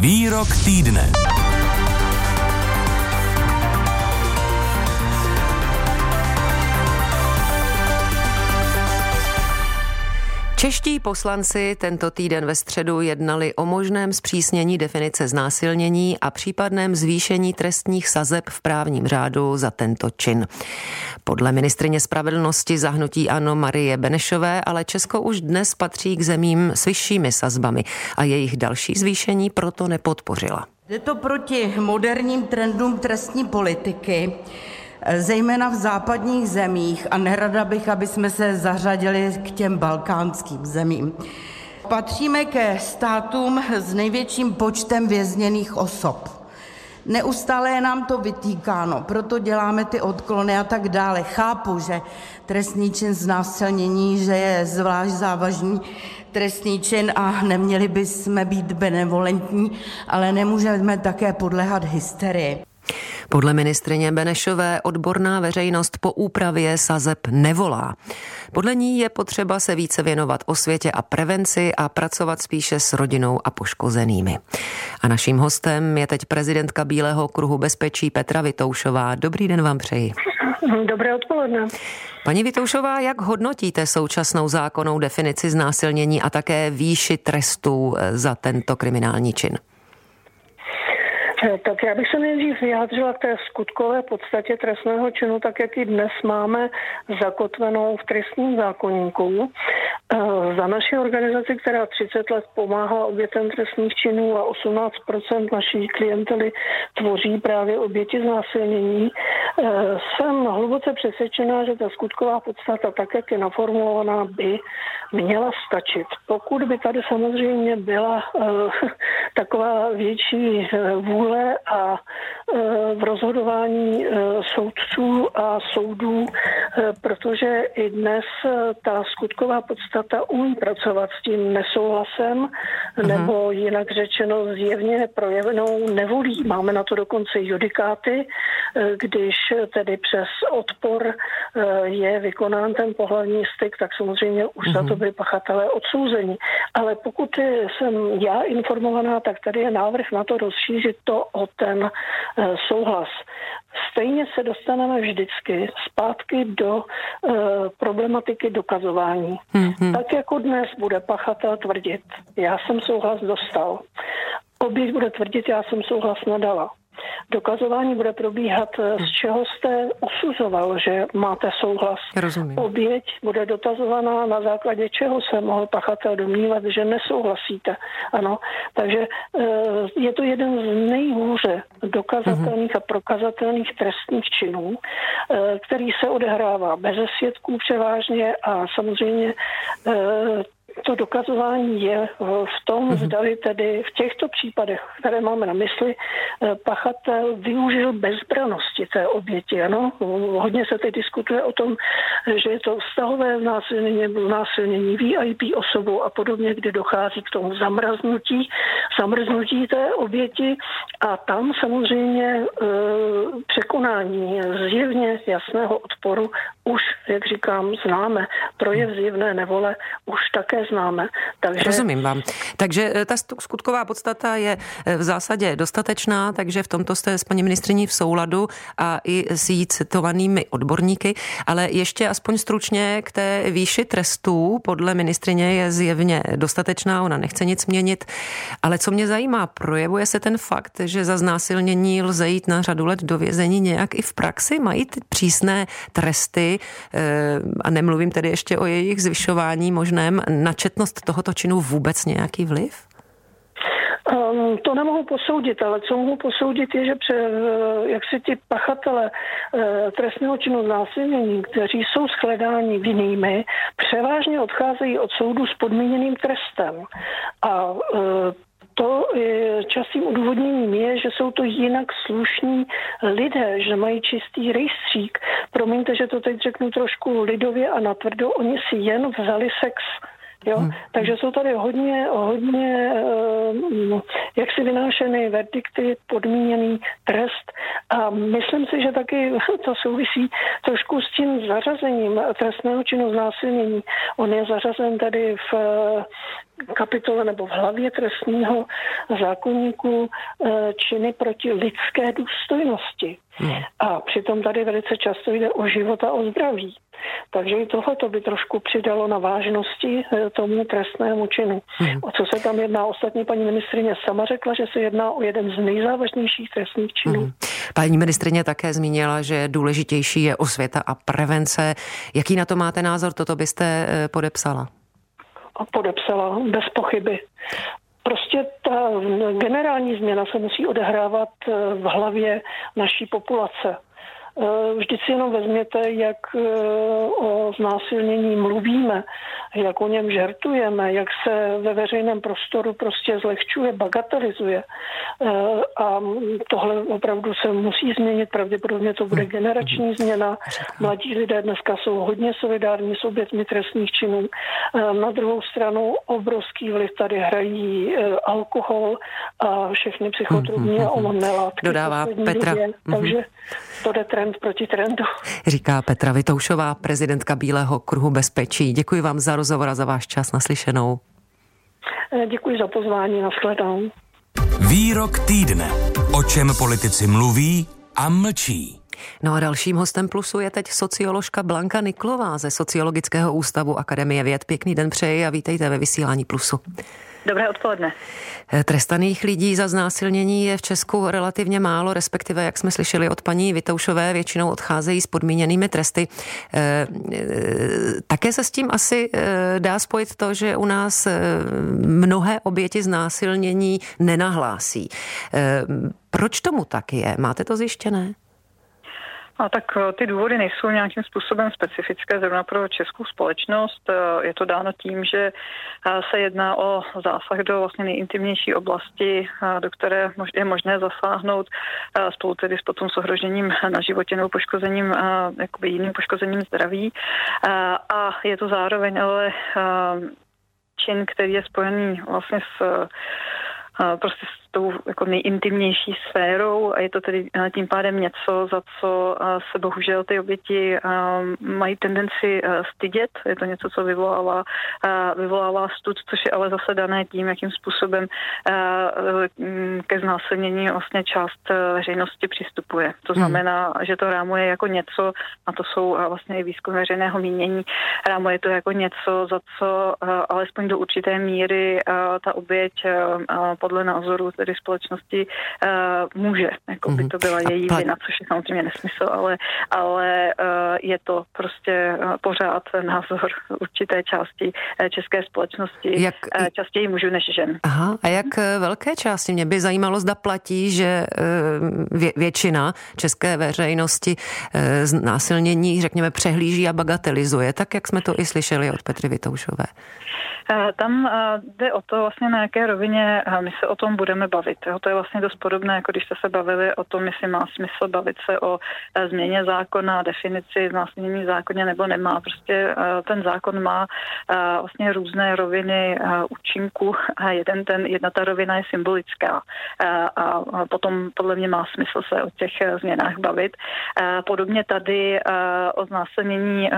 Výrok týdne. Čeští poslanci tento týden ve středu jednali o možném zpřísnění definice znásilnění a případném zvýšení trestních sazeb v právním řádu za tento čin. Podle ministrině spravedlnosti zahnutí Ano Marie Benešové, ale Česko už dnes patří k zemím s vyššími sazbami a jejich další zvýšení proto nepodpořila. Jde to proti moderním trendům trestní politiky zejména v západních zemích a nerada bych, aby jsme se zařadili k těm balkánským zemím. Patříme ke státům s největším počtem vězněných osob. Neustále je nám to vytýkáno, proto děláme ty odklony a tak dále. Chápu, že trestný čin znásilnění, že je zvlášť závažný trestný čin a neměli bychom být benevolentní, ale nemůžeme také podléhat hysterii. Podle ministrině Benešové odborná veřejnost po úpravě sazeb nevolá. Podle ní je potřeba se více věnovat osvětě a prevenci a pracovat spíše s rodinou a poškozenými. A naším hostem je teď prezidentka Bílého kruhu bezpečí Petra Vitoušová. Dobrý den vám přeji. Dobré odpoledne. Paní Vitoušová, jak hodnotíte současnou zákonnou definici znásilnění a také výši trestů za tento kriminální čin? Eh, tak já bych se nejdřív vyjádřila k té skutkové podstatě trestného činu, tak jak ji dnes máme zakotvenou v trestním zákonníku. Eh, za naši organizaci, která 30 let pomáhá obětem trestných činů a 18% naší klientely tvoří právě oběti znásilnění, jsem hluboce přesvědčená, že ta skutková podstata, tak jak je naformulovaná, by měla stačit. Pokud by tady samozřejmě byla taková větší vůle vůle a v rozhodování soudců a soudů, protože i dnes ta skutková podstata umí pracovat s tím nesouhlasem, uh-huh. nebo jinak řečeno zjevně projevenou nevolí. Máme na to dokonce judikáty, když tedy přes odpor je vykonán ten pohlavní styk, tak samozřejmě už za to mhm. by pachatelé odsouzení. Ale pokud jsem já informovaná, tak tady je návrh na to rozšířit to o ten eh, souhlas. Stejně se dostaneme vždycky zpátky do e, problematiky dokazování. Mm-hmm. Tak jako dnes bude pachatel tvrdit, já jsem souhlas dostal. Oběť bude tvrdit, já jsem souhlas nadala. Dokazování bude probíhat, eh, z čeho jste usuzoval, že máte souhlas. Rozumím. Oběť bude dotazovaná na základě čeho se mohl pachatel domnívat, že nesouhlasíte. Ano, takže eh, je to jeden z nejhůře dokazatelných a prokazatelných trestních činů, eh, který se odehrává bez svědků převážně a samozřejmě to dokazování je eh, v tom, mm-hmm. zdali tedy v těchto případech, které máme na mysli, eh, pachatel využil bezbranosti té oběti. Ano? Hodně se teď diskutuje o tom, že je to vztahové znásilnění nebo znásilnění VIP osobou a podobně, kdy dochází k tomu zamraznutí, zamrznutí té oběti a tam samozřejmě e, překonání zjevně jasného odporu už, jak říkám, známe. Projev zjevné nevole už také známe. Takže... Rozumím vám. Takže eh, ta skutková podstata je eh, v zásadě dostatečná, takže v tomto jste s paní ministriní v souladu a i s jí citovanými odborníky, ale ještě aspoň stručně k té výši trestů podle ministrině je zjevně dostatečná, ona nechce nic měnit, ale co mě zajímá, projevuje se ten fakt, že za znásilnění lze jít na řadu let do vězení nějak i v praxi, mají ty přísné tresty eh, a nemluvím tedy ještě o jejich zvyšování možném na četnost tohoto činu vůbec nějaký vliv? Um, to nemohu posoudit, ale co mohu posoudit je, že pře, eh, jak si ti pachatele uh, trestného činu znásilnění, kteří jsou shledáni vinnými, převážně odcházejí od soudu s podmíněným trestem. A uh, to častým odůvodněním je, že jsou to jinak slušní lidé, že mají čistý rejstřík. Promiňte, že to teď řeknu trošku lidově a natvrdo, oni si jen vzali sex Jo? Hmm. Takže jsou tady hodně, hodně uh, jak si vynášeny verdikty, podmíněný trest a myslím si, že taky to souvisí trošku s tím zařazením trestného činu znásilnění. On je zařazen tady v kapitole nebo v hlavě trestního zákonníku činy proti lidské důstojnosti. Hmm. A přitom tady velice často jde o život a o zdraví. Takže i tohle to by trošku přidalo na vážnosti eh, tomu trestnému činu. Hmm. O co se tam jedná? Ostatně paní ministrině sama řekla, že se jedná o jeden z nejzávažnějších trestných činů. Hmm. Paní ministrině také zmínila, že důležitější je osvěta a prevence. Jaký na to máte názor? Toto byste eh, podepsala? Podepsala, bez pochyby. Prostě ta generální změna se musí odehrávat eh, v hlavě naší populace. Eh, vždyť si jenom vezměte, jak eh, o znásilnění mluvíme, jak o něm žertujeme, jak se ve veřejném prostoru prostě zlehčuje, bagatelizuje. Eh, a tohle opravdu se musí změnit, pravděpodobně to bude generační změna. Mladí lidé dneska jsou hodně solidární s obětmi trestných činů. Na druhou stranu obrovský vliv tady hrají alkohol a všechny psychotrubní a omamné látky. Dodává Petra. Takže to jde trend proti trendu. Říká Petra Vitoušová, prezidentka Bílého kruhu bezpečí. Děkuji vám za rozhovor a za váš čas naslyšenou. Eh, děkuji za pozvání, nashledanou. Výrok týdne. O čem politici mluví a mlčí. No a dalším hostem Plusu je teď socioložka Blanka Niklová ze Sociologického ústavu Akademie věd. Pěkný den přeji a vítejte ve vysílání Plusu. Dobré odpoledne. Trestaných lidí za znásilnění je v Česku relativně málo, respektive, jak jsme slyšeli od paní Vitoušové, většinou odcházejí s podmíněnými tresty. Eh, eh, také se s tím asi eh, dá spojit to, že u nás mnohé oběti znásilnění nenahlásí. Proč tomu tak je? Máte to zjištěné? A tak eh, ty důvody nejsou nějakým způsobem specifické zrovna pro českou společnost. Eh, je to dáno tím, že eh, se jedná o zásah do vlastně nejintimnější oblasti, do které je možné zasáhnout spolu tedy s potom s ohrožením na životě nebo poškozením, jakoby jiným poškozením zdraví. A je to zároveň ale čin, který je spojený vlastně s prostě s tou jako nejintimnější sférou a je to tedy tím pádem něco, za co se bohužel ty oběti mají tendenci stydět. Je to něco, co vyvolává, vyvolává stud, což je ale zase dané tím, jakým způsobem ke znásilnění vlastně část veřejnosti přistupuje. To hmm. znamená, že to rámuje jako něco, a to jsou vlastně i výzkum veřejného mínění, rámuje to jako něco, za co alespoň do určité míry ta oběť podle názoru tedy společnosti uh, může, jako by mhm. to byla její pa... vina, což je samozřejmě nesmysl, ale, ale uh, je to prostě uh, pořád názor určité části uh, české společnosti, jak... uh, častěji mužů než žen. Aha, a jak velké části? Mě by zajímalo, zda platí, že vě, většina české veřejnosti násilnění, řekněme, přehlíží a bagatelizuje, tak jak jsme to i slyšeli od Petry Vitoušové. Tam jde o to vlastně na jaké rovině my se o tom budeme bavit. To je vlastně dost podobné, jako když jste se bavili o tom, jestli má smysl bavit se o e, změně zákona, definici znásilnění zákoně nebo nemá. Prostě e, ten zákon má e, vlastně různé roviny účinku a jeden ten, jedna ta rovina je symbolická a potom podle mě má smysl se o těch změnách bavit. Podobně tady o znásilnění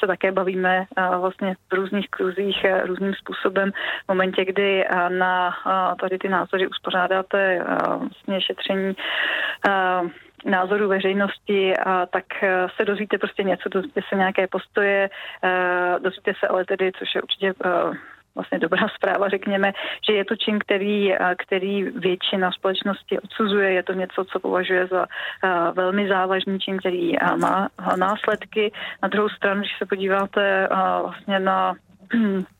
se také bavíme vlastně v různých kruzích různým způsobem v momentě, kdy na tady ty názory uspořádáte vlastně šetření názorů veřejnosti, a tak se dozvíte prostě něco, dozvíte se nějaké postoje, dozvíte se ale tedy, což je určitě vlastně dobrá zpráva, řekněme, že je to čin, který, který většina společnosti odsuzuje, je to něco, co považuje za velmi závažný čin, který má následky. Na druhou stranu, když se podíváte vlastně na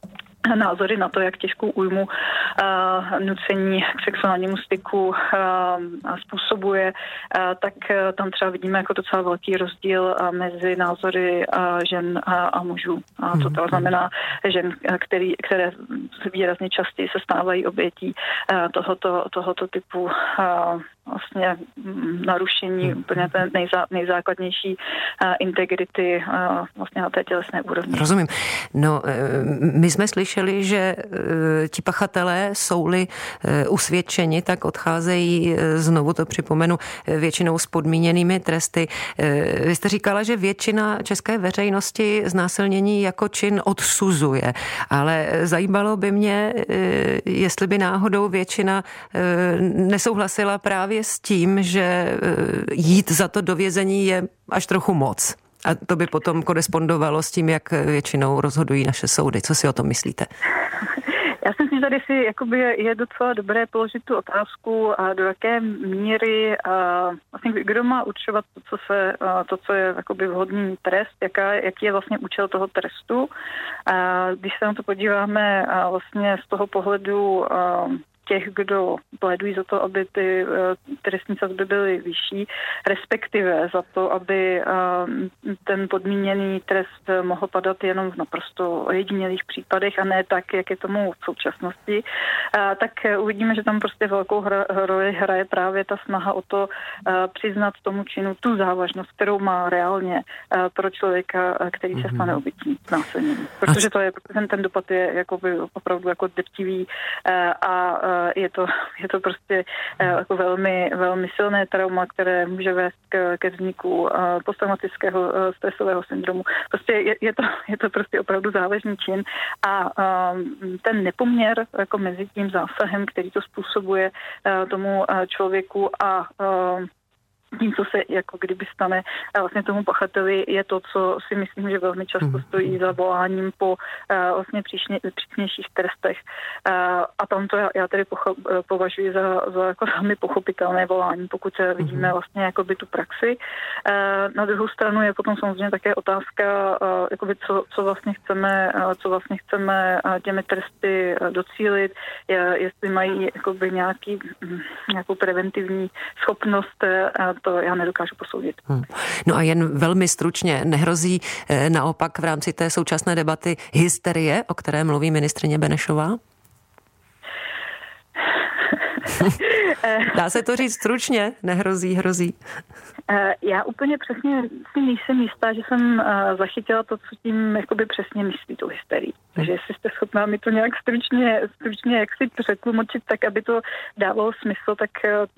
názory na to, jak těžkou újmu uh, nucení k sexuálnímu styku uh, způsobuje, uh, tak uh, tam třeba vidíme jako docela velký rozdíl uh, mezi názory uh, žen a, a mužů. A to, to mhm. znamená žen, který, které výrazně častěji se stávají obětí uh, tohoto, tohoto typu uh, vlastně mm, narušení hmm. úplně té nejzá, nejzákladnější integrity vlastně na té tělesné úrovni. Rozumím. No, my jsme slyšeli, že ti pachatelé jsou-li usvědčeni, tak odcházejí, znovu to připomenu, většinou s podmíněnými tresty. Vy jste říkala, že většina české veřejnosti znásilnění jako čin odsuzuje, ale zajímalo by mě, jestli by náhodou většina nesouhlasila právě s tím, že jít za to do vězení je až trochu moc. A to by potom korespondovalo s tím, jak většinou rozhodují naše soudy. Co si o tom myslíte? Já si myslím, že tady si jakoby je docela dobré položit tu otázku, a do jaké míry a vlastně kdo má určovat to, co, se, to, co je jakoby vhodný trest, jaká, jaký je vlastně účel toho trestu. A když se na to podíváme a vlastně z toho pohledu těch, kdo plédují za to, aby ty eh, trestní sazby byly vyšší, respektive za to, aby eh, ten podmíněný trest mohl padat jenom v naprosto ojedinělých případech a ne tak, jak je tomu v současnosti, eh, tak uvidíme, že tam prostě velkou roli hraje právě ta snaha o to přiznat tomu činu tu závažnost, kterou má reálně pro člověka, který se mhm. stane obětí násilím. Protože to je, ten, ten dopad je jakoby opravdu jako drtivý a je to, je to prostě eh, jako velmi, velmi silné trauma, které může vést k, ke vzniku eh, posttraumatického eh, stresového syndromu. Prostě je, je, to, je to prostě opravdu závažný čin a ten nepoměr jako mezi tím zásahem, který to způsobuje tomu člověku a tím, co se jako kdyby stane vlastně tomu pachateli, je to, co si myslím, že velmi často mhm. stojí za voláním po vlastně přísnějších trestech. A tam to já, já tedy považuji za, za jako velmi pochopitelné volání, pokud vidíme mhm. vlastně jakoby tu praxi. Na druhou stranu je potom samozřejmě také otázka, jakoby co, co vlastně chceme, co vlastně chceme těmi tresty docílit, jestli mají jakoby nějaký, nějakou preventivní schopnost to já nedokážu posoudit. Hmm. No a jen velmi stručně, nehrozí eh, naopak v rámci té současné debaty hysterie, o které mluví ministrině Benešová? Dá se to říct stručně? Nehrozí, hrozí. Eh, já úplně přesně si nejsem jistá, že jsem eh, zachytila to, co tím jakoby přesně myslí tu hysterii. Takže jestli jste schopná mi to nějak stručně, stručně jak si přetlumočit, tak aby to dávalo smysl, tak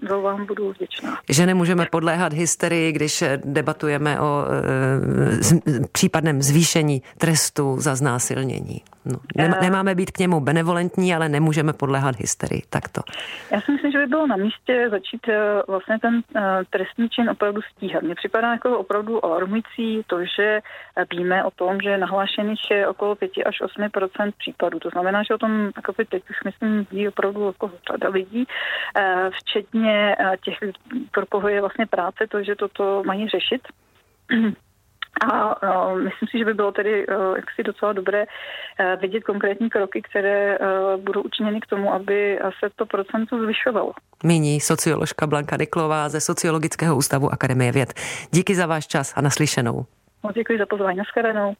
to eh, vám budu vděčná. Že nemůžeme podléhat hysterii, když debatujeme o e, z, případném zvýšení trestu za znásilnění. No, nemáme být k němu benevolentní, ale nemůžeme podléhat hysterii. Takto. Já si myslím, že by bylo na místě začít vlastně ten trestní čin opravdu stíhat. Mně připadá jako opravdu alarmující to, že víme o tom, že nahlášených je okolo 5 až 8 případů. To znamená, že o tom jako teď už myslím ví opravdu jako řada lidí, eh, včetně eh, těch, pro koho je vlastně práce to, že toto mají řešit. A uh, myslím si, že by bylo tedy uh, jaksi docela dobré uh, vidět konkrétní kroky, které uh, budou učiněny k tomu, aby se to procento zvyšovalo. Míní socioložka Blanka Deklová ze Sociologického ústavu Akademie věd. Díky za váš čas a naslyšenou. Moc děkuji za pozvání. Naschledanou.